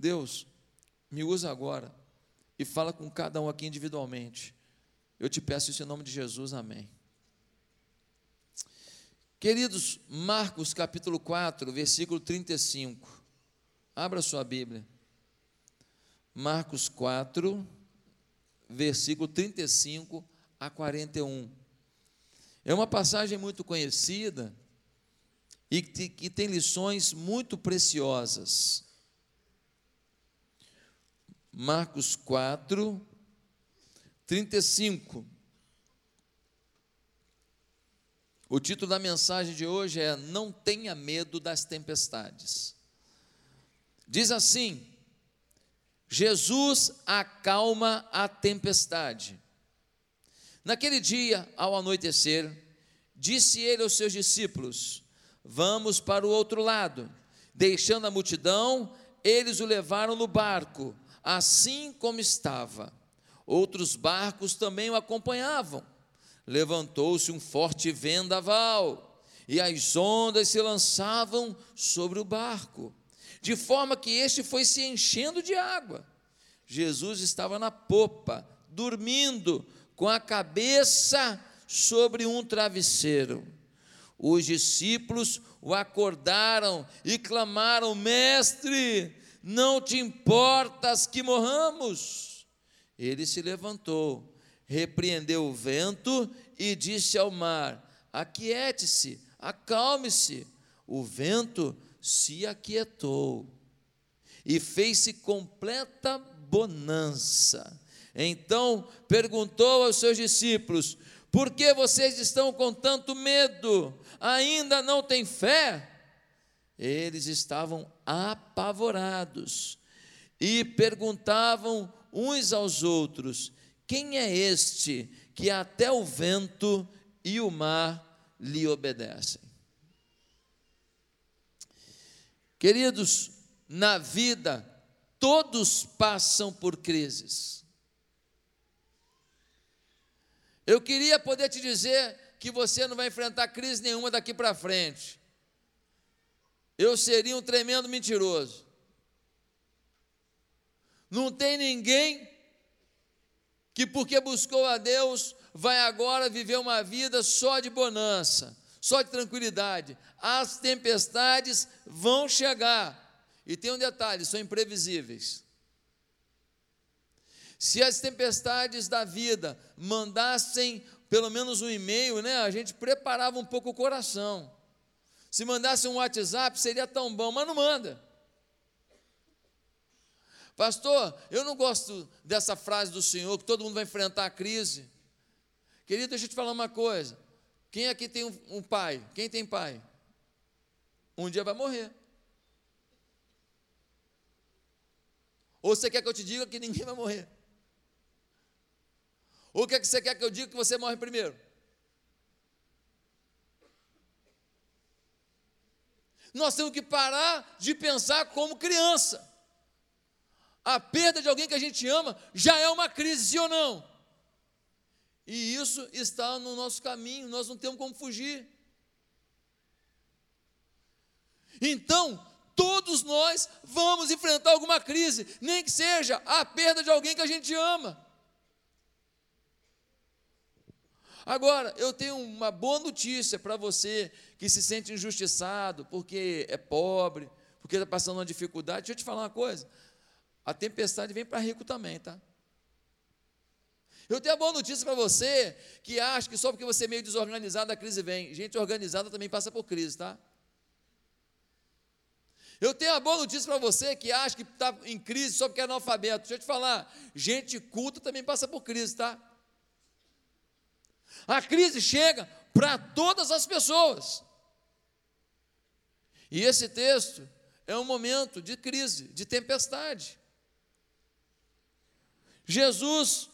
Deus, me usa agora e fala com cada um aqui individualmente. Eu te peço isso em nome de Jesus, amém. Queridos, Marcos capítulo 4, versículo 35. Abra sua Bíblia. Marcos 4, versículo 35 a 41. É uma passagem muito conhecida e que tem lições muito preciosas. Marcos 4, 35. O título da mensagem de hoje é Não tenha medo das tempestades. Diz assim: Jesus acalma a tempestade. Naquele dia, ao anoitecer, disse ele aos seus discípulos: Vamos para o outro lado. Deixando a multidão, eles o levaram no barco, assim como estava. Outros barcos também o acompanhavam. Levantou-se um forte vendaval, e as ondas se lançavam sobre o barco de forma que este foi se enchendo de água. Jesus estava na popa, dormindo, com a cabeça sobre um travesseiro. Os discípulos o acordaram e clamaram: Mestre, não te importas que morramos? Ele se levantou, repreendeu o vento e disse ao mar: Aquiete-se, acalme-se. O vento se aquietou e fez-se completa bonança. Então perguntou aos seus discípulos: Por que vocês estão com tanto medo? Ainda não têm fé? Eles estavam apavorados e perguntavam uns aos outros: Quem é este que até o vento e o mar lhe obedecem? Queridos, na vida, todos passam por crises. Eu queria poder te dizer que você não vai enfrentar crise nenhuma daqui para frente. Eu seria um tremendo mentiroso. Não tem ninguém que, porque buscou a Deus, vai agora viver uma vida só de bonança só de tranquilidade. As tempestades vão chegar. E tem um detalhe: são imprevisíveis. Se as tempestades da vida mandassem pelo menos um e-mail, né, a gente preparava um pouco o coração. Se mandasse um WhatsApp, seria tão bom, mas não manda. Pastor, eu não gosto dessa frase do Senhor, que todo mundo vai enfrentar a crise. Querido, deixa eu te falar uma coisa. Quem aqui tem um, um pai? Quem tem pai? Um dia vai morrer. Ou você quer que eu te diga que ninguém vai morrer? Ou quer que você quer que eu diga que você morre primeiro? Nós temos que parar de pensar como criança. A perda de alguém que a gente ama já é uma crise, sim ou não? E isso está no nosso caminho, nós não temos como fugir. Então, todos nós vamos enfrentar alguma crise, nem que seja a perda de alguém que a gente ama. Agora, eu tenho uma boa notícia para você que se sente injustiçado porque é pobre, porque está passando uma dificuldade. Deixa eu te falar uma coisa: a tempestade vem para rico também, tá? Eu tenho a boa notícia para você que acha que só porque você é meio desorganizado a crise vem. Gente organizada também passa por crise, tá? Eu tenho a boa notícia para você que acha que está em crise só porque é analfabeto. Deixa eu te falar, gente culta também passa por crise, tá? A crise chega para todas as pessoas. E esse texto é um momento de crise, de tempestade. Jesus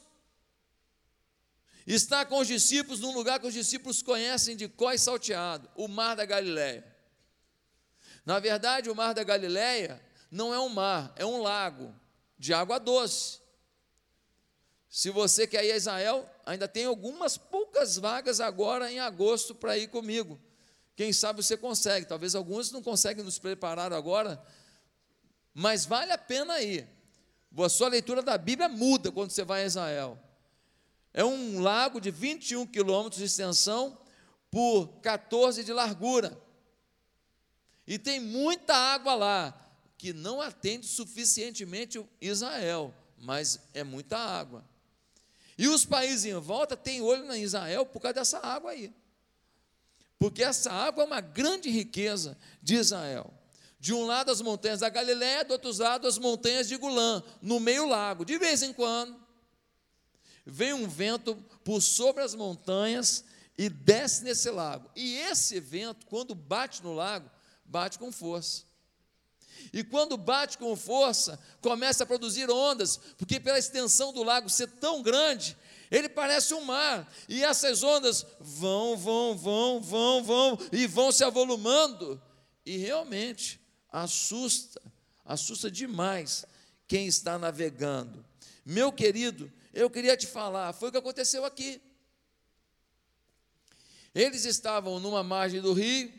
está com os discípulos num lugar que os discípulos conhecem de có e salteado, o mar da Galileia. Na verdade, o mar da Galileia não é um mar, é um lago de água doce. Se você quer ir a Israel, ainda tem algumas poucas vagas agora em agosto para ir comigo. Quem sabe você consegue, talvez alguns não conseguem nos preparar agora, mas vale a pena ir. A sua leitura da Bíblia muda quando você vai a Israel. É um lago de 21 quilômetros de extensão por 14 de largura. E tem muita água lá, que não atende suficientemente Israel, mas é muita água. E os países em volta têm olho em Israel por causa dessa água aí. Porque essa água é uma grande riqueza de Israel. De um lado as montanhas da Galiléia, do outro lado as montanhas de Gulã, no meio lago. De vez em quando, vem um vento por sobre as montanhas e desce nesse lago. E esse vento, quando bate no lago, bate com força. E quando bate com força, começa a produzir ondas, porque pela extensão do lago ser tão grande, ele parece um mar. E essas ondas vão, vão, vão, vão, vão e vão se avolumando. E realmente assusta, assusta demais quem está navegando. Meu querido, eu queria te falar, foi o que aconteceu aqui. Eles estavam numa margem do rio,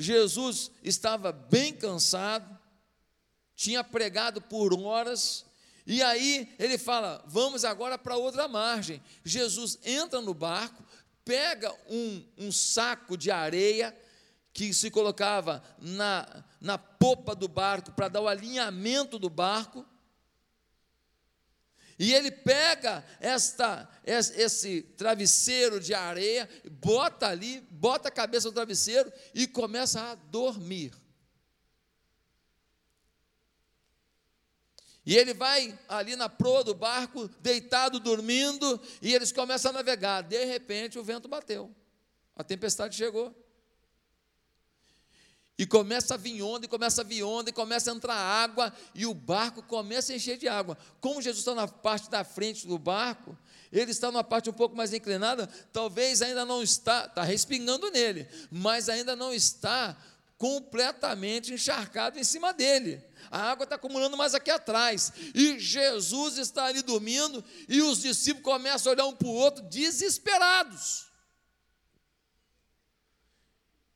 Jesus estava bem cansado, tinha pregado por horas, e aí ele fala: vamos agora para outra margem. Jesus entra no barco, pega um, um saco de areia que se colocava na, na popa do barco para dar o alinhamento do barco. E ele pega esta, esse travesseiro de areia, bota ali, bota a cabeça no travesseiro e começa a dormir. E ele vai ali na proa do barco, deitado, dormindo, e eles começam a navegar. De repente o vento bateu, a tempestade chegou. E começa a vir onda, e começa a vir onda, e começa a entrar água, e o barco começa a encher de água. Como Jesus está na parte da frente do barco, ele está numa parte um pouco mais inclinada, talvez ainda não está, está respingando nele, mas ainda não está completamente encharcado em cima dele. A água está acumulando mais aqui atrás. E Jesus está ali dormindo, e os discípulos começam a olhar um para o outro, desesperados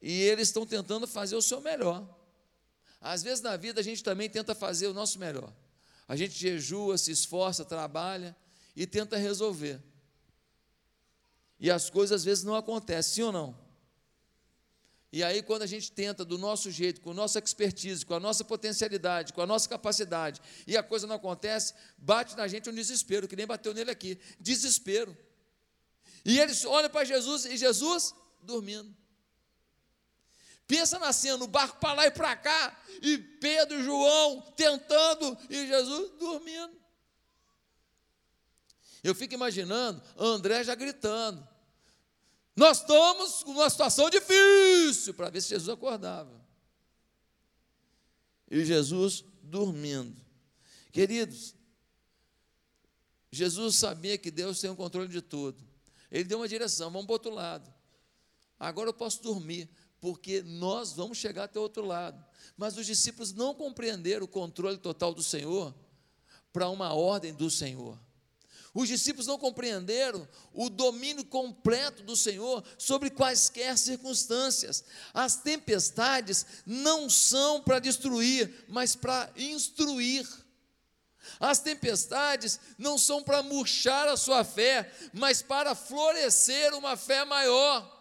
e eles estão tentando fazer o seu melhor. Às vezes na vida a gente também tenta fazer o nosso melhor. A gente jejua, se esforça, trabalha e tenta resolver. E as coisas às vezes não acontecem, sim ou não? E aí, quando a gente tenta do nosso jeito, com nossa expertise, com a nossa potencialidade, com a nossa capacidade, e a coisa não acontece, bate na gente um desespero, que nem bateu nele aqui desespero. E eles olham para Jesus e Jesus dormindo. Pensa na cena, o barco para lá e para cá, e Pedro e João tentando, e Jesus dormindo. Eu fico imaginando André já gritando. Nós estamos com uma situação difícil, para ver se Jesus acordava. E Jesus dormindo. Queridos, Jesus sabia que Deus tem o controle de tudo. Ele deu uma direção, vamos para o outro lado. Agora eu posso dormir porque nós vamos chegar até o outro lado. Mas os discípulos não compreenderam o controle total do Senhor para uma ordem do Senhor. Os discípulos não compreenderam o domínio completo do Senhor sobre quaisquer circunstâncias. As tempestades não são para destruir, mas para instruir. As tempestades não são para murchar a sua fé, mas para florescer uma fé maior.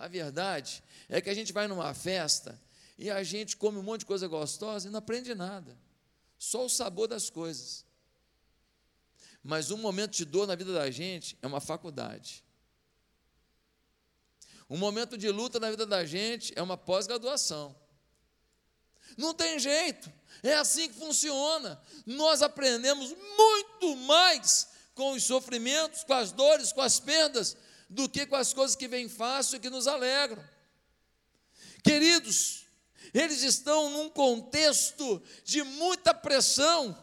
A verdade é que a gente vai numa festa e a gente come um monte de coisa gostosa e não aprende nada. Só o sabor das coisas. Mas um momento de dor na vida da gente é uma faculdade. Um momento de luta na vida da gente é uma pós-graduação. Não tem jeito, é assim que funciona. Nós aprendemos muito mais com os sofrimentos, com as dores, com as perdas, do que com as coisas que vêm fácil e que nos alegram. Queridos, eles estão num contexto de muita pressão,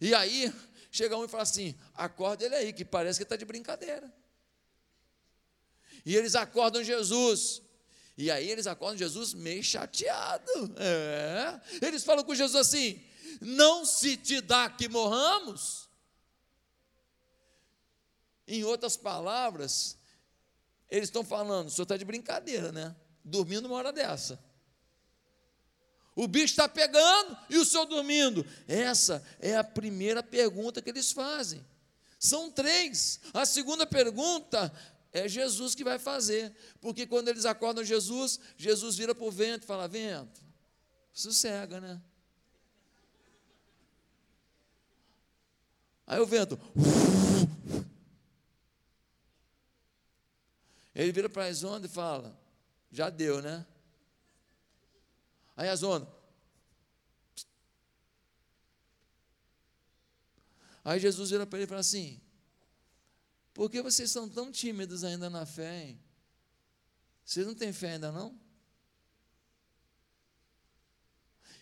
e aí chega um e fala assim: acorda ele aí, que parece que está de brincadeira. E eles acordam Jesus. E aí eles acordam Jesus meio chateado. É. Eles falam com Jesus assim: não se te dá que morramos. Em outras palavras, eles estão falando, o senhor está de brincadeira, né? Dormindo uma hora dessa. O bicho está pegando e o senhor dormindo. Essa é a primeira pergunta que eles fazem. São três. A segunda pergunta é Jesus que vai fazer. Porque quando eles acordam Jesus, Jesus vira para o vento e fala: Vento, sossega, né? Aí o vento. Ele vira para as ondas e fala: Já deu, né? Aí as ondas. Aí Jesus vira para ele e fala assim: Por que vocês são tão tímidos ainda na fé, hein? Vocês não têm fé ainda não?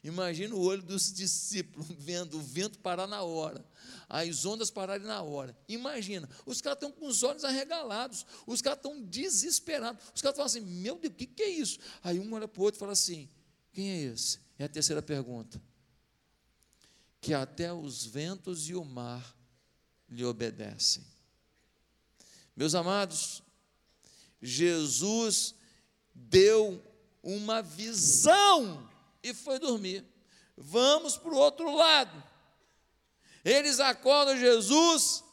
Imagina o olho dos discípulos vendo o vento parar na hora, as ondas pararem na hora. Imagina, os caras estão com os olhos arregalados, os caras estão desesperados. Os caras falam assim: Meu Deus, o que, que é isso? Aí um olha para o outro e fala assim: Quem é esse? É a terceira pergunta. Que até os ventos e o mar lhe obedecem. Meus amados, Jesus deu uma visão e foi dormir. Vamos para o outro lado. Eles acordam Jesus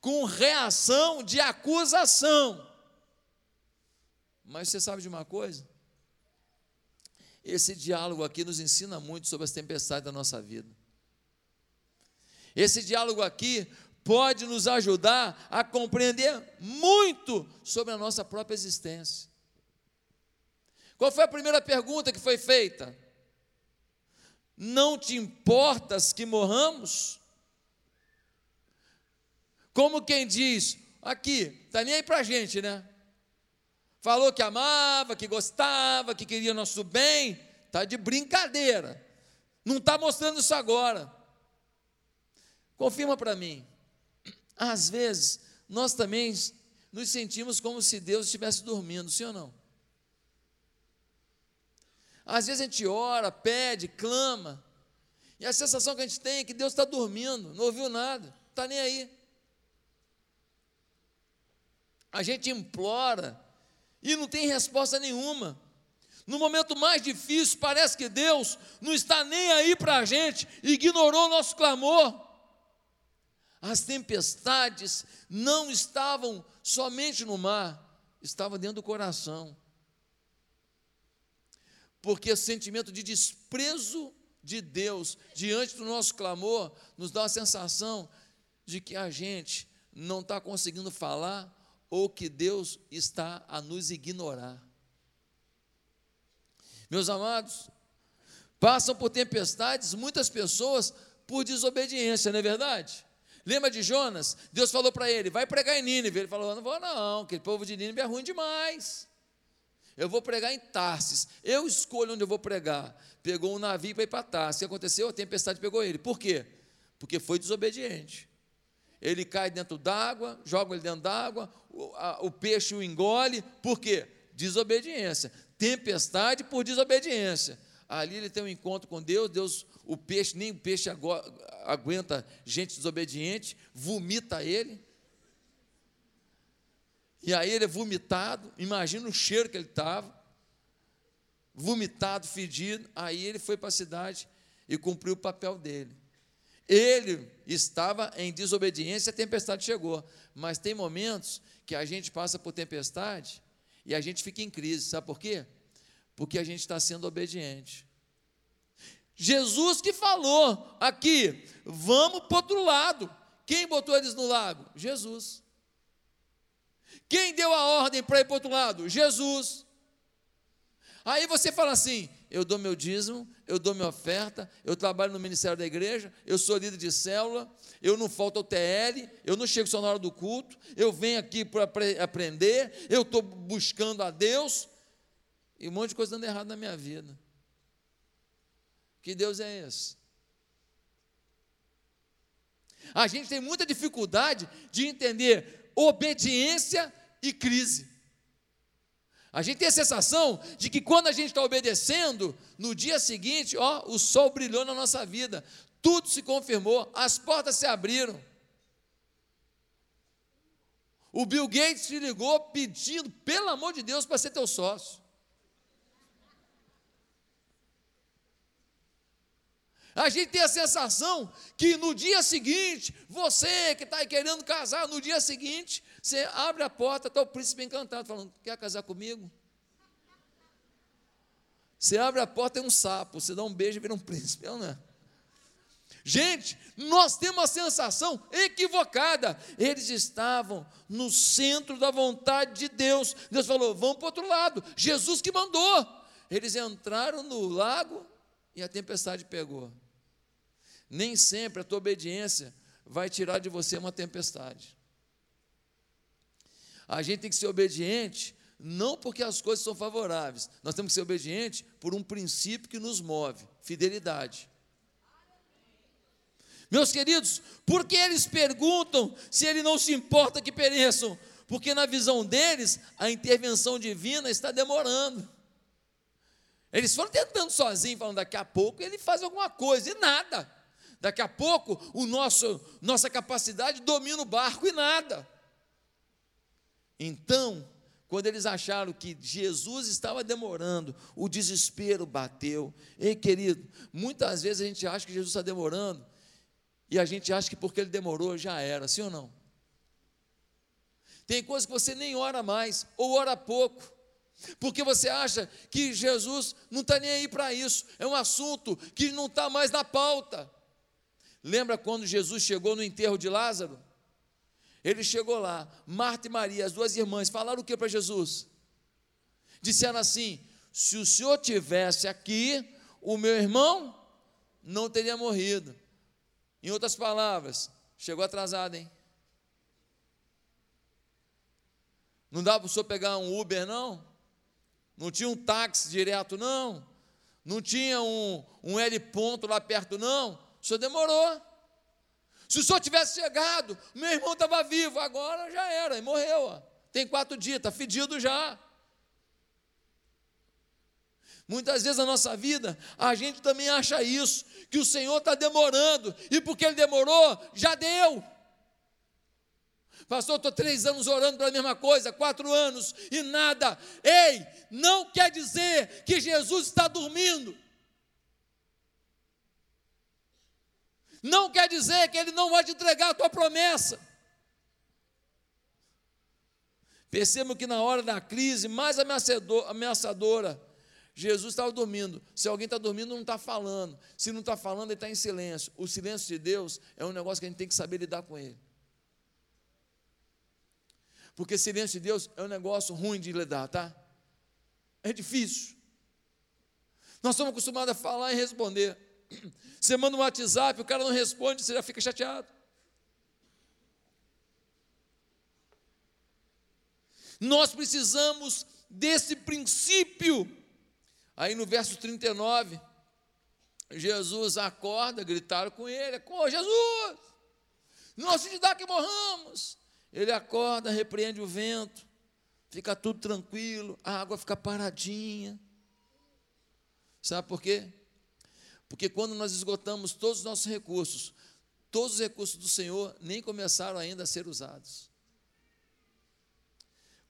com reação de acusação. Mas você sabe de uma coisa? Esse diálogo aqui nos ensina muito sobre as tempestades da nossa vida. Esse diálogo aqui pode nos ajudar a compreender muito sobre a nossa própria existência. Qual foi a primeira pergunta que foi feita? Não te importas que morramos? Como quem diz, aqui, está nem aí para a gente, né? Falou que amava, que gostava, que queria nosso bem, está de brincadeira. Não está mostrando isso agora. Confirma para mim. Às vezes, nós também nos sentimos como se Deus estivesse dormindo, sim ou não? Às vezes a gente ora, pede, clama, e a sensação que a gente tem é que Deus está dormindo, não ouviu nada, está nem aí. A gente implora e não tem resposta nenhuma. No momento mais difícil, parece que Deus não está nem aí para a gente, ignorou o nosso clamor. As tempestades não estavam somente no mar, estavam dentro do coração porque o sentimento de desprezo de Deus diante do nosso clamor nos dá a sensação de que a gente não está conseguindo falar ou que Deus está a nos ignorar. Meus amados, passam por tempestades muitas pessoas por desobediência, não é verdade? Lembra de Jonas? Deus falou para ele: vai pregar em Nínive. Ele falou: não vou, não, aquele povo de Nínive é ruim demais. Eu vou pregar em Tarsis. Eu escolho onde eu vou pregar. Pegou um navio para ir para Tarsis. O que aconteceu? A tempestade pegou ele. Por quê? Porque foi desobediente. Ele cai dentro d'água, joga ele dentro d'água, o, o peixe o engole. Por quê? Desobediência. Tempestade por desobediência. Ali ele tem um encontro com Deus, Deus, o peixe, nem o peixe aguenta gente desobediente, vomita ele. E aí ele é vomitado, imagina o cheiro que ele estava, vomitado, fedido. Aí ele foi para a cidade e cumpriu o papel dele. Ele estava em desobediência, a tempestade chegou. Mas tem momentos que a gente passa por tempestade e a gente fica em crise. Sabe por quê? Porque a gente está sendo obediente. Jesus que falou aqui, vamos para outro lado. Quem botou eles no lago? Jesus. Quem deu a ordem para ir para o outro lado? Jesus. Aí você fala assim: eu dou meu dízimo, eu dou minha oferta, eu trabalho no ministério da igreja, eu sou líder de célula, eu não falto ao TL, eu não chego só na hora do culto, eu venho aqui para aprender, eu estou buscando a Deus, e um monte de coisa dando errado na minha vida. Que Deus é esse? A gente tem muita dificuldade de entender obediência e crise. A gente tem a sensação de que quando a gente está obedecendo, no dia seguinte, ó, o sol brilhou na nossa vida, tudo se confirmou, as portas se abriram. O Bill Gates te ligou pedindo, pelo amor de Deus, para ser teu sócio. A gente tem a sensação que no dia seguinte, você que está querendo casar, no dia seguinte, você abre a porta, está o príncipe encantado, falando: Quer casar comigo? Você abre a porta, é um sapo, você dá um beijo e vira um príncipe, não é? Gente, nós temos a sensação equivocada. Eles estavam no centro da vontade de Deus. Deus falou: vamos para o outro lado. Jesus que mandou. Eles entraram no lago e a tempestade pegou. Nem sempre a tua obediência vai tirar de você uma tempestade. A gente tem que ser obediente não porque as coisas são favoráveis, nós temos que ser obedientes por um princípio que nos move fidelidade. Meus queridos, por que eles perguntam se ele não se importa que pereçam? Porque na visão deles, a intervenção divina está demorando. Eles foram tentando sozinhos, falando daqui a pouco ele faz alguma coisa, e nada. Daqui a pouco o nosso nossa capacidade domina o barco e nada. Então, quando eles acharam que Jesus estava demorando, o desespero bateu. Ei, querido, muitas vezes a gente acha que Jesus está demorando e a gente acha que porque ele demorou já era, sim ou não? Tem coisas que você nem ora mais, ou ora pouco, porque você acha que Jesus não está nem aí para isso, é um assunto que não está mais na pauta. Lembra quando Jesus chegou no enterro de Lázaro? Ele chegou lá, Marta e Maria, as duas irmãs, falaram o que para Jesus? Disseram assim: se o senhor tivesse aqui, o meu irmão não teria morrido. Em outras palavras, chegou atrasado, hein? Não dá para o senhor pegar um Uber, não? Não tinha um táxi direto, não? Não tinha um, um L ponto lá perto, não? O senhor demorou. Se o senhor tivesse chegado, meu irmão estava vivo, agora já era, e morreu. Ó. Tem quatro dias, está fedido já. Muitas vezes na nossa vida, a gente também acha isso, que o Senhor está demorando, e porque Ele demorou, já deu. Pastor, estou três anos orando para a mesma coisa, quatro anos, e nada. Ei, não quer dizer que Jesus está dormindo. Não quer dizer que Ele não vai te entregar a tua promessa. Percebam que na hora da crise mais ameaçadora, Jesus estava dormindo. Se alguém está dormindo, não está falando. Se não está falando, ele está em silêncio. O silêncio de Deus é um negócio que a gente tem que saber lidar com ele. Porque silêncio de Deus é um negócio ruim de lidar, tá? É difícil. Nós somos acostumados a falar e responder. Você manda um WhatsApp, o cara não responde, você já fica chateado. Nós precisamos desse princípio. Aí no verso 39, Jesus acorda, gritaram com ele: com Jesus, não se dá que morramos. Ele acorda, repreende o vento, fica tudo tranquilo, a água fica paradinha. Sabe por quê? Porque quando nós esgotamos todos os nossos recursos, todos os recursos do Senhor nem começaram ainda a ser usados.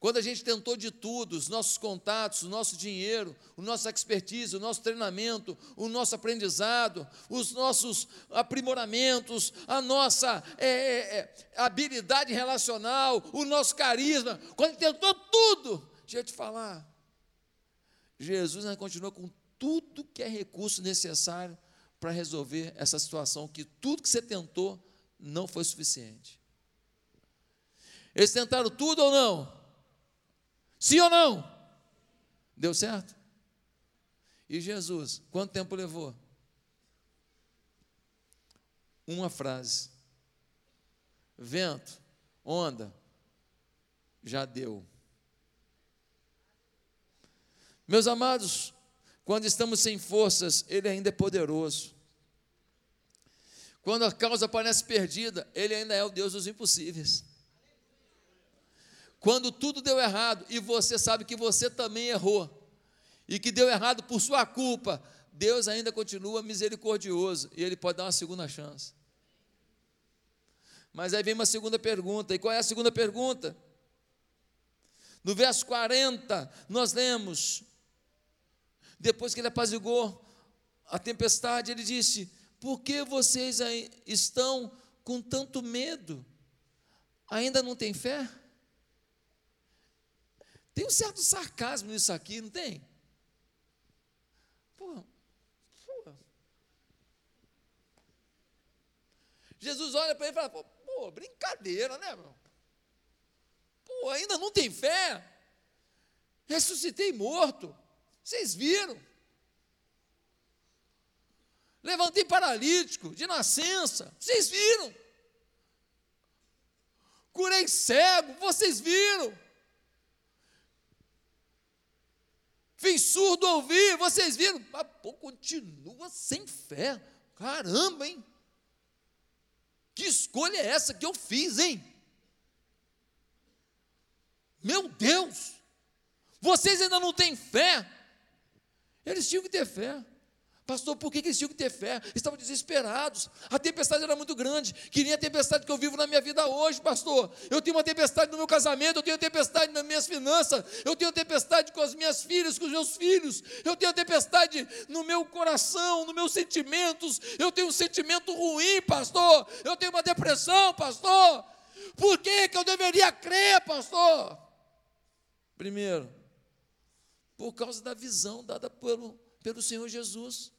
Quando a gente tentou de tudo, os nossos contatos, o nosso dinheiro, o nosso expertise, o nosso treinamento, o nosso aprendizado, os nossos aprimoramentos, a nossa é, é, é habilidade relacional, o nosso carisma, quando tentou tudo, deixa eu te falar, Jesus ainda continua com tudo que é recurso necessário para resolver essa situação, que tudo que você tentou não foi suficiente. Eles tentaram tudo ou não? Sim ou não? Deu certo? E Jesus, quanto tempo levou? Uma frase. Vento, onda, já deu. Meus amados, quando estamos sem forças, Ele ainda é poderoso. Quando a causa parece perdida, Ele ainda é o Deus dos impossíveis. Quando tudo deu errado e você sabe que você também errou, e que deu errado por sua culpa, Deus ainda continua misericordioso e Ele pode dar uma segunda chance. Mas aí vem uma segunda pergunta, e qual é a segunda pergunta? No verso 40, nós lemos: depois que ele apazigou a tempestade, ele disse: Por que vocês estão com tanto medo? Ainda não tem fé? Tem um certo sarcasmo nisso aqui, não tem? Pô, pô. Jesus olha para ele e fala: pô, brincadeira, né, meu? Pô, ainda não tem fé? Ressuscitei morto. Vocês viram? Levantei paralítico de nascença. Vocês viram? Curei cego. Vocês viram? Fiz surdo ouvir. Vocês viram? Mas, pô, continua sem fé. Caramba, hein? Que escolha é essa que eu fiz, hein? Meu Deus! Vocês ainda não têm fé? Eles tinham que ter fé. Pastor, por que eles tinham que ter fé? Estavam desesperados. A tempestade era muito grande. Queria a tempestade que eu vivo na minha vida hoje, pastor. Eu tenho uma tempestade no meu casamento, eu tenho tempestade nas minhas finanças, eu tenho tempestade com as minhas filhas, com os meus filhos, eu tenho tempestade no meu coração, nos meus sentimentos. Eu tenho um sentimento ruim, pastor. Eu tenho uma depressão, pastor. Por que, que eu deveria crer, pastor? Primeiro, por causa da visão dada pelo, pelo Senhor Jesus.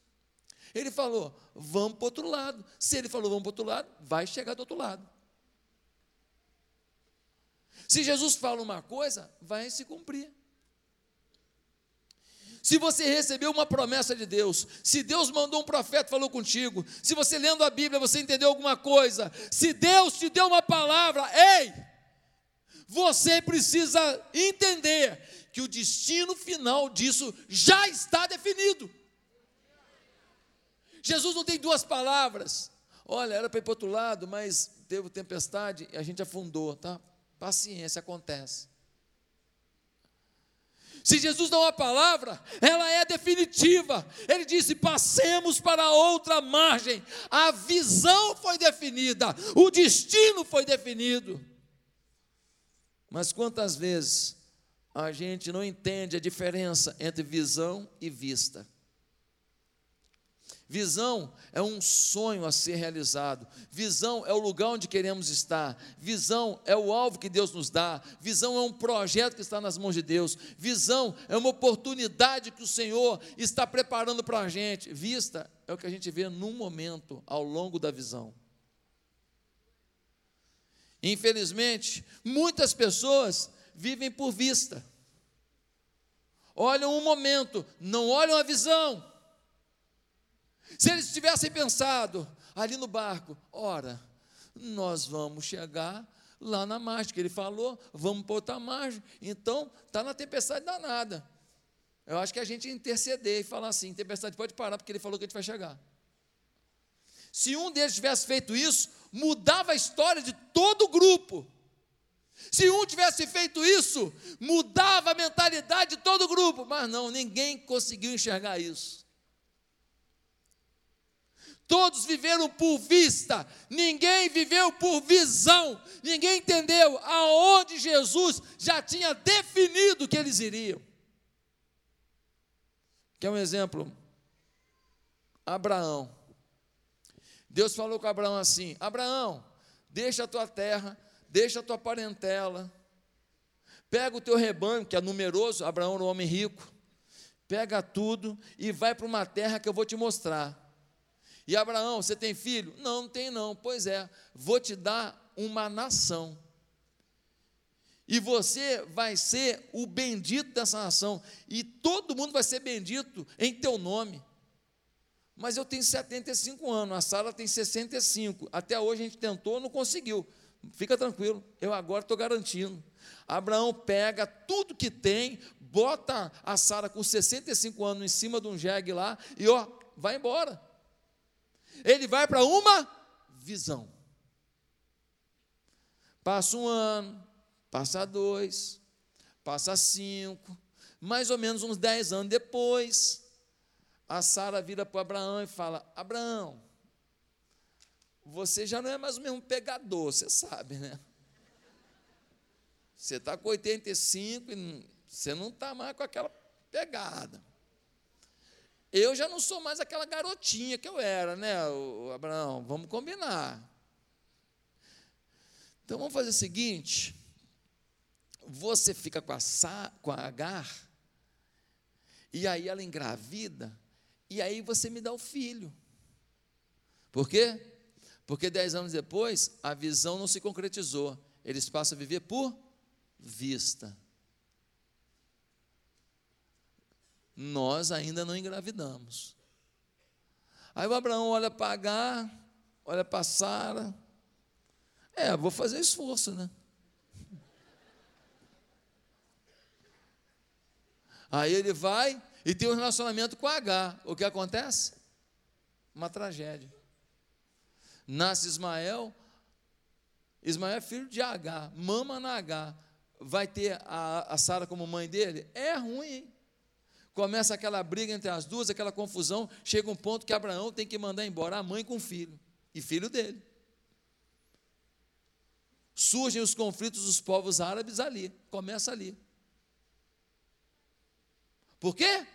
Ele falou, vamos para o outro lado. Se ele falou, vamos para o outro lado, vai chegar do outro lado. Se Jesus fala uma coisa, vai se cumprir. Se você recebeu uma promessa de Deus, se Deus mandou um profeta falou contigo, se você lendo a Bíblia você entendeu alguma coisa, se Deus te deu uma palavra, ei, você precisa entender que o destino final disso já está definido. Jesus não tem duas palavras. Olha, era para ir para outro lado, mas teve tempestade e a gente afundou, tá? Paciência, acontece. Se Jesus dá uma palavra, ela é definitiva. Ele disse: passemos para outra margem. A visão foi definida, o destino foi definido. Mas quantas vezes a gente não entende a diferença entre visão e vista. Visão é um sonho a ser realizado. Visão é o lugar onde queremos estar. Visão é o alvo que Deus nos dá. Visão é um projeto que está nas mãos de Deus. Visão é uma oportunidade que o Senhor está preparando para a gente. Vista é o que a gente vê num momento ao longo da visão. Infelizmente, muitas pessoas vivem por vista. Olham um momento, não olham a visão. Se eles tivessem pensado ali no barco, ora, nós vamos chegar lá na margem, que ele falou, vamos para outra margem. Então, está na tempestade danada. Eu acho que a gente interceder e falar assim: tempestade pode parar, porque ele falou que a gente vai chegar. Se um deles tivesse feito isso, mudava a história de todo o grupo. Se um tivesse feito isso, mudava a mentalidade de todo o grupo. Mas não, ninguém conseguiu enxergar isso. Todos viveram por vista, ninguém viveu por visão, ninguém entendeu aonde Jesus já tinha definido que eles iriam. Quer um exemplo? Abraão. Deus falou com Abraão assim: Abraão, deixa a tua terra, deixa a tua parentela, pega o teu rebanho, que é numeroso, Abraão era um homem rico, pega tudo e vai para uma terra que eu vou te mostrar. E Abraão, você tem filho? Não, não tem não. Pois é, vou te dar uma nação. E você vai ser o bendito dessa nação. E todo mundo vai ser bendito em teu nome. Mas eu tenho 75 anos, a Sara tem 65. Até hoje a gente tentou, não conseguiu. Fica tranquilo, eu agora estou garantindo. Abraão pega tudo que tem, bota a Sara com 65 anos em cima de um jegue lá e ó, vai embora. Ele vai para uma visão. Passa um ano, passa dois, passa cinco, mais ou menos uns dez anos depois, a Sara vira para Abraão e fala: Abraão, você já não é mais o mesmo pegador, você sabe, né? Você está com 85 e você não está mais com aquela pegada. Eu já não sou mais aquela garotinha que eu era, né, o Abraão? Vamos combinar. Então vamos fazer o seguinte: você fica com a, com a Agar, e aí ela engravida, e aí você me dá o filho. Por quê? Porque dez anos depois, a visão não se concretizou. Eles passam a viver por vista. Nós ainda não engravidamos. Aí o Abraão olha para Agar, olha para Sara. É, vou fazer esforço, né? Aí ele vai e tem um relacionamento com H. O que acontece? Uma tragédia. Nasce Ismael. Ismael é filho de H, mama na H. Vai ter a, a Sara como mãe dele? É ruim, hein? Começa aquela briga entre as duas, aquela confusão. Chega um ponto que Abraão tem que mandar embora a mãe com o filho e filho dele. Surgem os conflitos dos povos árabes ali, começa ali. Por quê?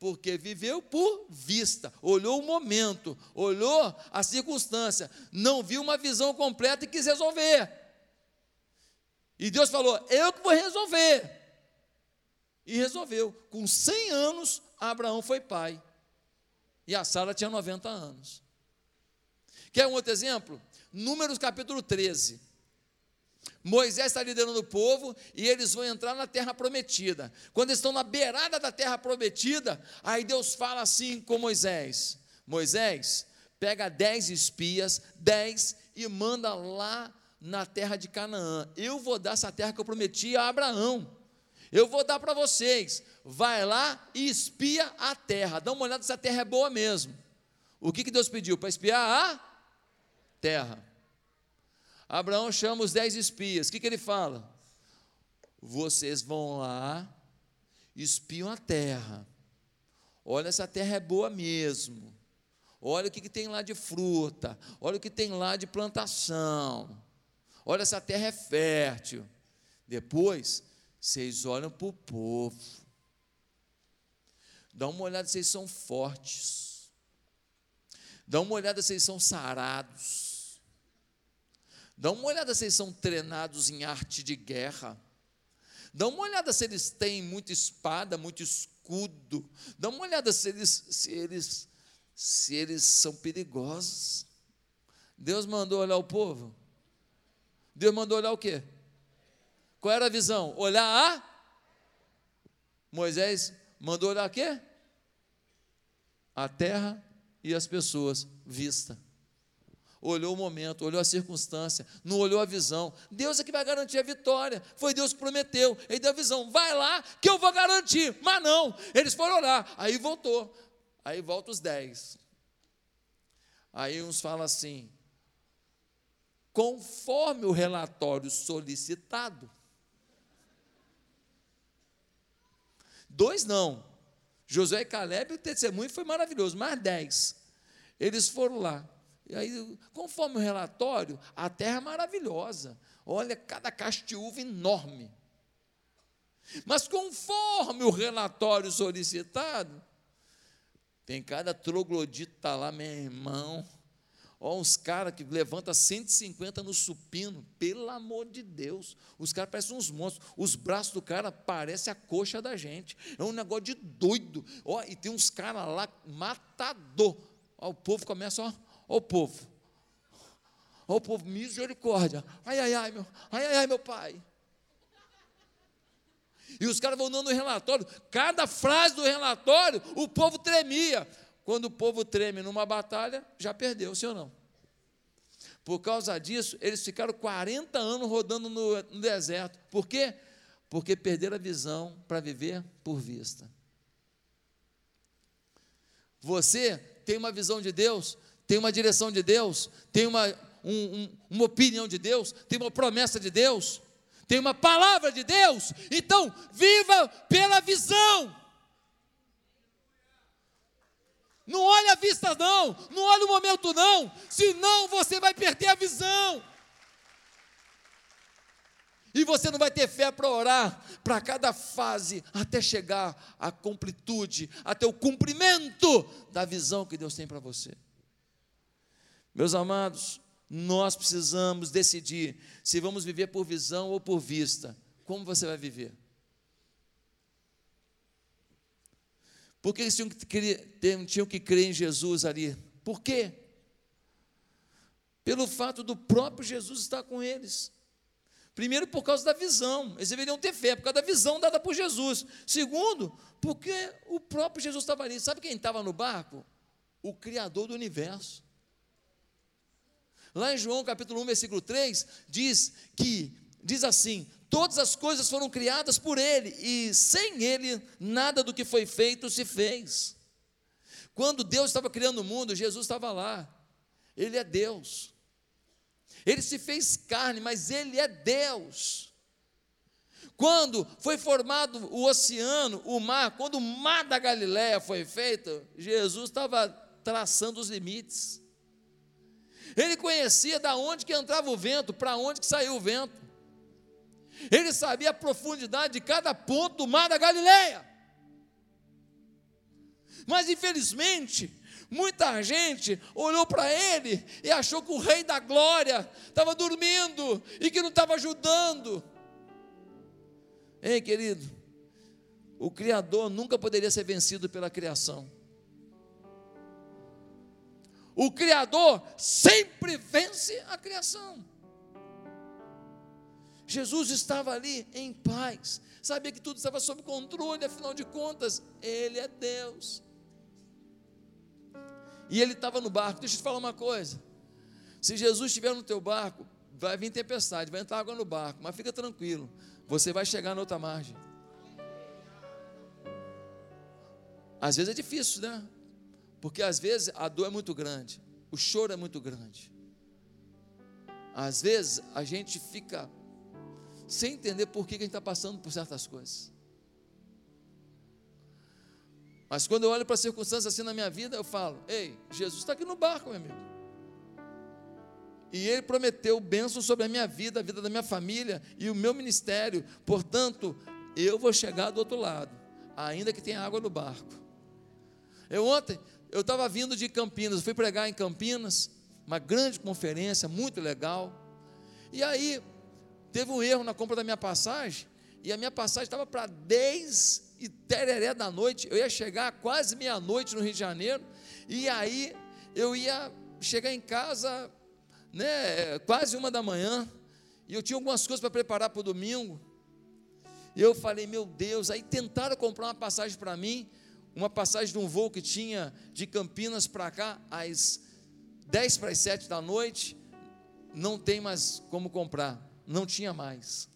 Porque viveu por vista, olhou o momento, olhou a circunstância, não viu uma visão completa e quis resolver. E Deus falou: Eu que vou resolver. E resolveu. Com 100 anos, Abraão foi pai. E a Sara tinha 90 anos. Quer um outro exemplo? Números capítulo 13. Moisés está liderando o povo e eles vão entrar na terra prometida. Quando estão na beirada da terra prometida, aí Deus fala assim com Moisés: Moisés, pega dez espias, dez, e manda lá na terra de Canaã. Eu vou dar essa terra que eu prometi a Abraão. Eu vou dar para vocês. Vai lá e espia a terra. Dá uma olhada se a terra é boa mesmo. O que, que Deus pediu? Para espiar a terra. Abraão chama os dez espias. O que, que ele fala? Vocês vão lá, espiam a terra. Olha se a terra é boa mesmo. Olha o que, que tem lá de fruta. Olha o que tem lá de plantação. Olha se a terra é fértil. Depois, vocês olham para o povo. Dá uma olhada eles são fortes. Dá uma olhada eles são sarados. Dá uma olhada se eles são treinados em arte de guerra. Dá uma olhada se eles têm muita espada, muito escudo. Dá uma olhada se eles, se eles, se eles são perigosos. Deus mandou olhar o povo. Deus mandou olhar o quê? Qual era a visão? Olhar a Moisés mandou olhar o quê? A terra e as pessoas vista olhou o momento, olhou a circunstância, não olhou a visão. Deus é que vai garantir a vitória. Foi Deus que prometeu. Ele deu a visão: vai lá que eu vou garantir. Mas não, eles foram orar. Aí voltou. Aí volta os dez. Aí uns falam assim: conforme o relatório solicitado. Dois não. Josué e Caleb, o testemunho foi maravilhoso, mais dez. Eles foram lá. E aí, conforme o relatório, a terra é maravilhosa. Olha, cada caixa de uva enorme. Mas conforme o relatório solicitado, tem cada troglodita lá, meu irmão. Ó, uns caras que levantam 150 no supino, pelo amor de Deus. Os caras parecem uns monstros. Os braços do cara parecem a coxa da gente. É um negócio de doido. Ó, e tem uns caras lá, matador. O povo começa, ó, Ó o povo. Ó o povo, misericórdia. Ai, ai, ai, meu, ai, ai, ai, meu pai. E os caras vão dando relatório. Cada frase do relatório, o povo tremia. Quando o povo treme numa batalha, já perdeu, sim ou não? Por causa disso, eles ficaram 40 anos rodando no, no deserto. Por quê? Porque perderam a visão para viver por vista. Você tem uma visão de Deus, tem uma direção de Deus, tem uma, um, um, uma opinião de Deus, tem uma promessa de Deus, tem uma palavra de Deus. Então, viva pela visão. Não olhe a vista, não. Não olhe o momento, não. Senão você vai perder a visão. E você não vai ter fé para orar para cada fase até chegar à completude, até o cumprimento da visão que Deus tem para você. Meus amados, nós precisamos decidir se vamos viver por visão ou por vista. Como você vai viver? Por que eles tinham que, crer, tinham que crer em Jesus ali? Por quê? Pelo fato do próprio Jesus estar com eles. Primeiro, por causa da visão, eles deveriam ter fé, por causa da visão dada por Jesus. Segundo, porque o próprio Jesus estava ali. Sabe quem estava no barco? O Criador do universo. Lá em João capítulo 1, versículo 3, diz que, diz assim: todas as coisas foram criadas por Ele, e sem Ele, nada do que foi feito se fez. Quando Deus estava criando o mundo, Jesus estava lá, Ele é Deus. Ele se fez carne, mas Ele é Deus. Quando foi formado o oceano, o mar, quando o mar da Galiléia foi feito, Jesus estava traçando os limites. Ele conhecia da onde que entrava o vento, para onde que saiu o vento. Ele sabia a profundidade de cada ponto do mar da Galileia. Mas infelizmente, muita gente olhou para ele e achou que o rei da glória estava dormindo e que não estava ajudando. Ei, querido, o Criador nunca poderia ser vencido pela criação. O Criador sempre vence a criação. Jesus estava ali em paz, sabia que tudo estava sob controle, afinal de contas, Ele é Deus. E ele estava no barco. Deixa eu te falar uma coisa: se Jesus estiver no teu barco, vai vir tempestade, vai entrar água no barco, mas fica tranquilo, você vai chegar na outra margem. Às vezes é difícil, né? Porque às vezes a dor é muito grande, o choro é muito grande. Às vezes a gente fica sem entender por que a gente está passando por certas coisas. Mas quando eu olho para circunstâncias assim na minha vida, eu falo: Ei, Jesus está aqui no barco, meu amigo. E Ele prometeu bênção sobre a minha vida, a vida da minha família e o meu ministério. Portanto, eu vou chegar do outro lado, ainda que tenha água no barco. Eu ontem, eu estava vindo de Campinas, fui pregar em Campinas, uma grande conferência, muito legal. E aí, teve um erro na compra da minha passagem, e a minha passagem estava para 10 e tereré da noite, eu ia chegar quase meia-noite no Rio de Janeiro, e aí eu ia chegar em casa, né, quase uma da manhã, e eu tinha algumas coisas para preparar para o domingo, e eu falei, meu Deus, aí tentaram comprar uma passagem para mim, uma passagem de um voo que tinha de Campinas para cá, às 10 para as 7 da noite, não tem mais como comprar não tinha mais.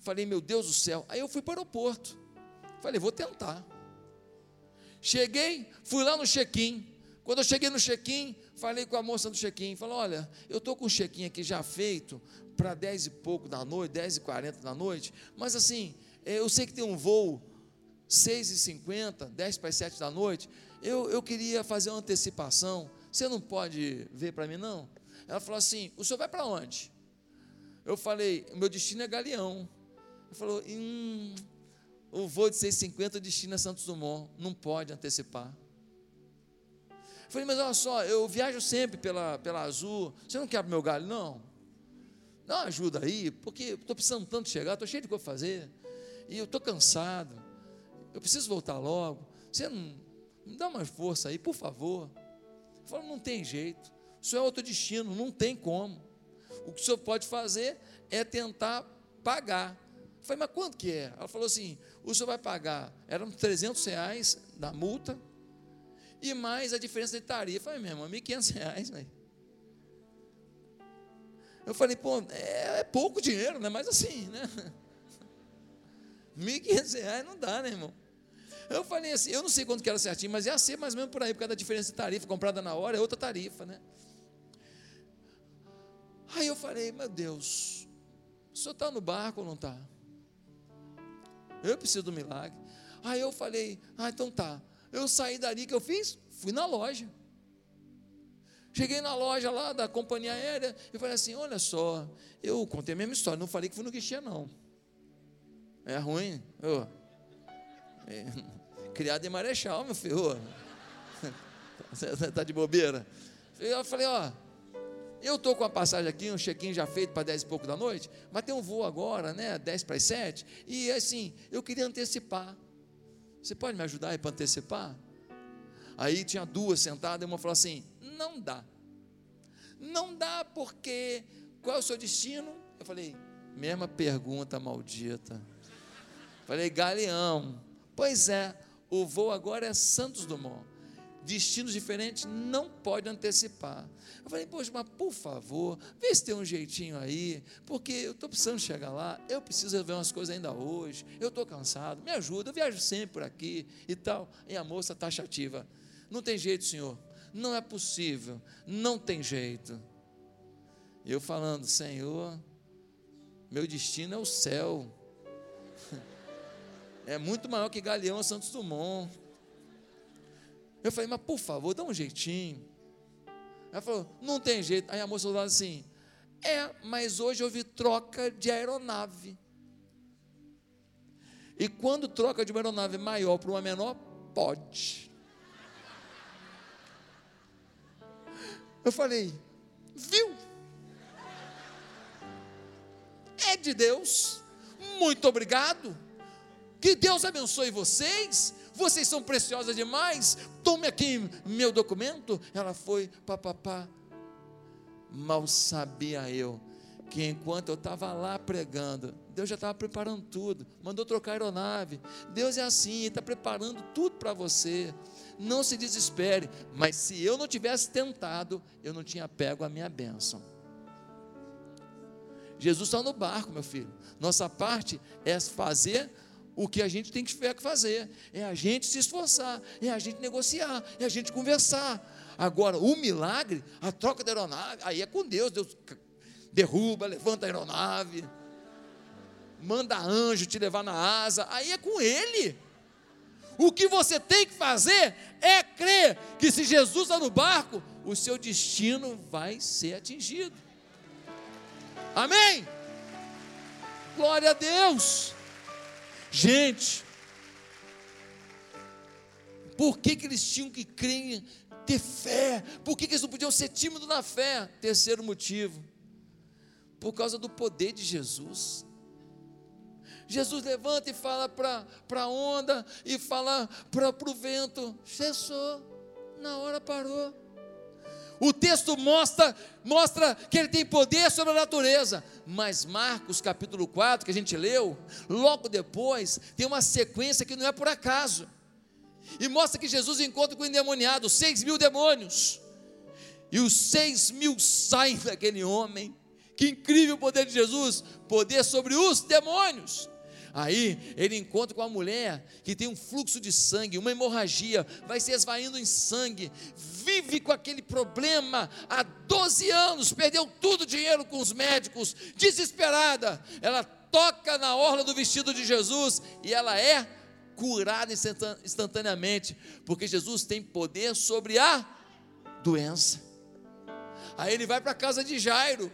Falei, meu Deus do céu. Aí eu fui para o aeroporto. Falei, vou tentar. Cheguei, fui lá no check-in. Quando eu cheguei no check-in, falei com a moça do check-in. Falei, olha, eu estou com o check-in aqui já feito para 10 e pouco da noite, 10 e 40 da noite. Mas assim, é, eu sei que tem um voo 6 e 50, 10 para as 7 da noite. Eu, eu queria fazer uma antecipação. Você não pode ver para mim, não? Ela falou assim: o senhor vai para onde? Eu falei, meu destino é Galeão. Ele falou, hum, o voo de 650, o destino é Santos Dumont, não pode antecipar. Eu falei, mas olha só, eu viajo sempre pela, pela Azul, você não quer meu galho? Não. Dá uma ajuda aí, porque estou precisando tanto chegar, estou cheio de coisa fazer, e eu estou cansado, eu preciso voltar logo. Você não me dá mais força aí, por favor. Eu falo, não tem jeito, isso é outro destino, não tem como. O que o senhor pode fazer é tentar pagar. Eu falei, mas quanto que é? Ela falou assim: o senhor vai pagar, eram 300 reais da multa, e mais a diferença de tarifa. Eu falei, mesmo, 1.500 reais, velho. Eu falei, pô, é, é, pouco dinheiro, né? Mas assim, né? 1.500 reais não dá, né, irmão? Eu falei assim, eu não sei quanto que era certinho, mas ia ser mais ou menos por aí, por causa da diferença de tarifa, comprada na hora é outra tarifa, né? Aí eu falei, meu Deus, o senhor está no barco ou não está? Eu preciso do milagre. Aí eu falei, ah, então tá. Eu saí dali que eu fiz? Fui na loja. Cheguei na loja lá da companhia aérea e falei assim: olha só, eu contei a mesma história, não falei que fui no guichê, não. É ruim? Oh. É. Criado em Marechal, meu filho. Você está de bobeira? Eu falei, ó, eu estou com a passagem aqui, um check-in já feito para 10 e pouco da noite, mas tem um voo agora, né? 10 para as 7, e assim, eu queria antecipar. Você pode me ajudar aí para antecipar? Aí tinha duas sentadas, e uma falou assim: não dá. Não dá porque qual é o seu destino? Eu falei, mesma pergunta maldita. Falei, Galeão. Pois é, o voo agora é Santos Dumont. Destinos diferentes não pode antecipar. Eu falei, poxa, mas por favor, vê se tem um jeitinho aí, porque eu estou precisando chegar lá, eu preciso resolver umas coisas ainda hoje, eu estou cansado, me ajuda, eu viajo sempre por aqui e tal. E a moça taxativa, não tem jeito, senhor, não é possível, não tem jeito. Eu falando, Senhor, meu destino é o céu. É muito maior que Galeão Santos Dumont. Eu falei, mas por favor, dá um jeitinho. Ela falou, não tem jeito. Aí a moça falou assim: é, mas hoje houve troca de aeronave. E quando troca de uma aeronave maior para uma menor, pode. Eu falei, viu? É de Deus. Muito obrigado. Que Deus abençoe vocês. Vocês são preciosas demais. Tome aqui meu documento. Ela foi, papapá. Mal sabia eu que enquanto eu estava lá pregando, Deus já estava preparando tudo, mandou trocar a aeronave. Deus é assim, está preparando tudo para você não se desespere. Mas se eu não tivesse tentado, eu não tinha pego a minha bênção. Jesus está no barco, meu filho. Nossa parte é fazer o que a gente tem que fazer, é a gente se esforçar, é a gente negociar, é a gente conversar. Agora, o milagre, a troca da aeronave, aí é com Deus. Deus derruba, levanta a aeronave, manda anjo te levar na asa, aí é com Ele. O que você tem que fazer é crer que se Jesus está no barco, o seu destino vai ser atingido. Amém? Glória a Deus. Gente, por que, que eles tinham que crer, ter fé? Por que, que eles não podiam ser tímidos na fé? Terceiro motivo, por causa do poder de Jesus. Jesus levanta e fala para a onda e fala para o vento. Cessou, na hora parou. O texto mostra, mostra que ele tem poder sobre a natureza. Mas Marcos capítulo 4, que a gente leu, logo depois, tem uma sequência que não é por acaso. E mostra que Jesus encontra com o endemoniado, seis mil demônios. E os seis mil saem daquele homem. Que incrível o poder de Jesus, poder sobre os demônios. Aí ele encontra com uma mulher que tem um fluxo de sangue, uma hemorragia, vai se esvaindo em sangue, vive com aquele problema há 12 anos, perdeu tudo o dinheiro com os médicos, desesperada. Ela toca na orla do vestido de Jesus e ela é curada instantaneamente, porque Jesus tem poder sobre a doença. Aí ele vai para a casa de Jairo.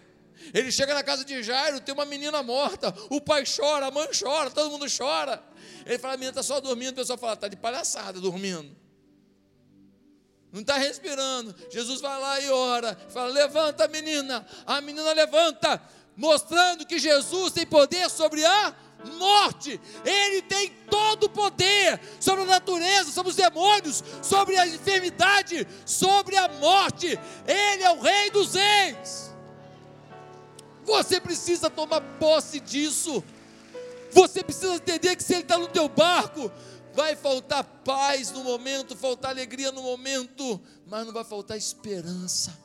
Ele chega na casa de Jairo, tem uma menina morta, o pai chora, a mãe chora, todo mundo chora. Ele fala, a menina está só dormindo, o pessoal fala, está de palhaçada dormindo. Não está respirando. Jesus vai lá e ora, fala, levanta menina. A menina levanta, mostrando que Jesus tem poder sobre a morte, Ele tem todo o poder sobre a natureza, sobre os demônios, sobre a enfermidade, sobre a morte. Ele é o Rei dos Reis. Você precisa tomar posse disso. Você precisa entender que se ele está no teu barco, vai faltar paz no momento, faltar alegria no momento, mas não vai faltar esperança.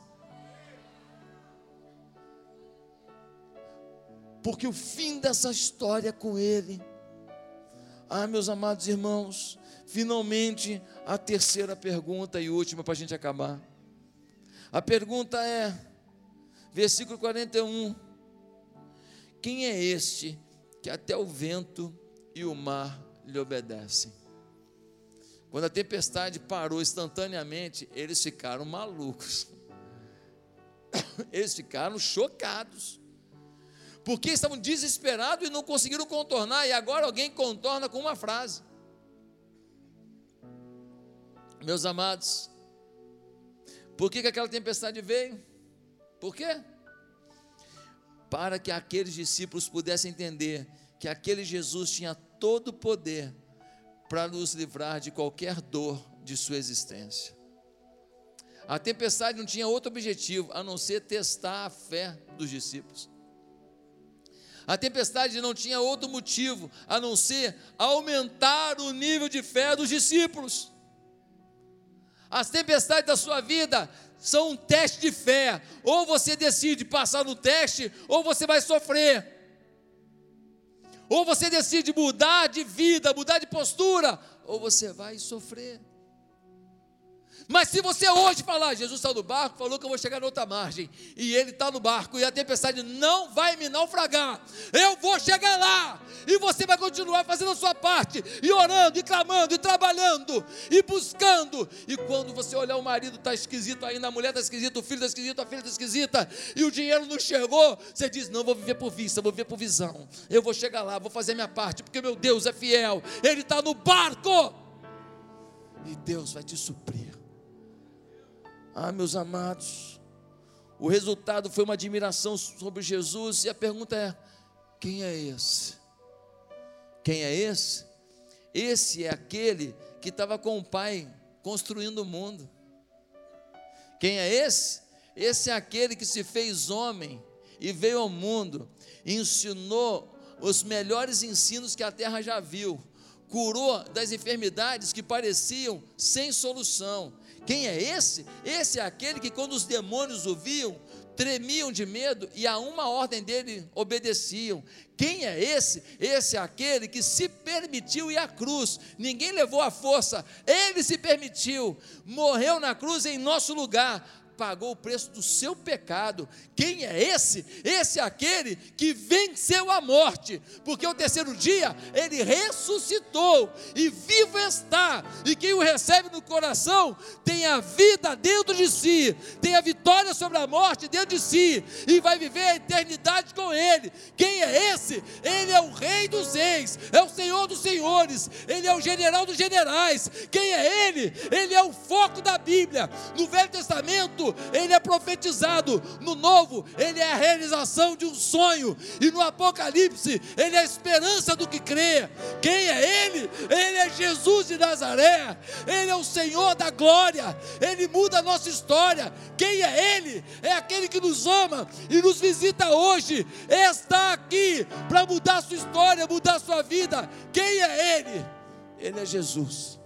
Porque o fim dessa história com Ele. Ah, meus amados irmãos, finalmente a terceira pergunta e última para a gente acabar. A pergunta é, versículo 41. Quem é este que até o vento e o mar lhe obedecem? Quando a tempestade parou instantaneamente, eles ficaram malucos. Eles ficaram chocados, porque estavam desesperados e não conseguiram contornar, e agora alguém contorna com uma frase. Meus amados, por que, que aquela tempestade veio? Por quê? Para que aqueles discípulos pudessem entender que aquele Jesus tinha todo o poder para nos livrar de qualquer dor de sua existência. A tempestade não tinha outro objetivo a não ser testar a fé dos discípulos. A tempestade não tinha outro motivo a não ser aumentar o nível de fé dos discípulos. As tempestades da sua vida são um teste de fé. Ou você decide passar no teste, ou você vai sofrer. Ou você decide mudar de vida, mudar de postura, ou você vai sofrer. Mas se você hoje falar, Jesus está no barco, falou que eu vou chegar na outra margem, e ele está no barco, e a tempestade não vai me naufragar, eu vou chegar lá, e você vai continuar fazendo a sua parte, e orando, e clamando, e trabalhando, e buscando. E quando você olhar o marido está esquisito ainda, a mulher está esquisita, o filho está esquisito, a filha está esquisita, e o dinheiro não chegou, você diz: Não, vou viver por vista, vou viver por visão, eu vou chegar lá, vou fazer a minha parte, porque meu Deus é fiel, Ele está no barco, e Deus vai te suprir. Ah, meus amados, o resultado foi uma admiração sobre Jesus, e a pergunta é: quem é esse? Quem é esse? Esse é aquele que estava com o Pai construindo o mundo. Quem é esse? Esse é aquele que se fez homem e veio ao mundo, ensinou os melhores ensinos que a terra já viu, curou das enfermidades que pareciam sem solução, quem é esse? Esse é aquele que, quando os demônios o viam, tremiam de medo e a uma ordem dele obedeciam. Quem é esse? Esse é aquele que se permitiu ir à cruz. Ninguém levou a força, ele se permitiu. Morreu na cruz em nosso lugar pagou o preço do seu pecado. Quem é esse? Esse é aquele que venceu a morte, porque o terceiro dia ele ressuscitou e vivo está. E quem o recebe no coração tem a vida dentro de si, tem a vitória sobre a morte dentro de si e vai viver a eternidade com ele. Quem é esse? Ele é o Rei dos Reis, é o Senhor dos Senhores, ele é o General dos Generais. Quem é ele? Ele é o foco da Bíblia. No Velho Testamento, ele é profetizado, no Novo, ele é a realização de um sonho, e no Apocalipse, ele é a esperança do que crê. Quem é ele? Ele é Jesus de Nazaré, ele é o Senhor da glória, ele muda a nossa história. Quem é ele? É aquele que nos ama e nos visita hoje, está aqui para mudar sua história, mudar sua vida. Quem é ele? Ele é Jesus.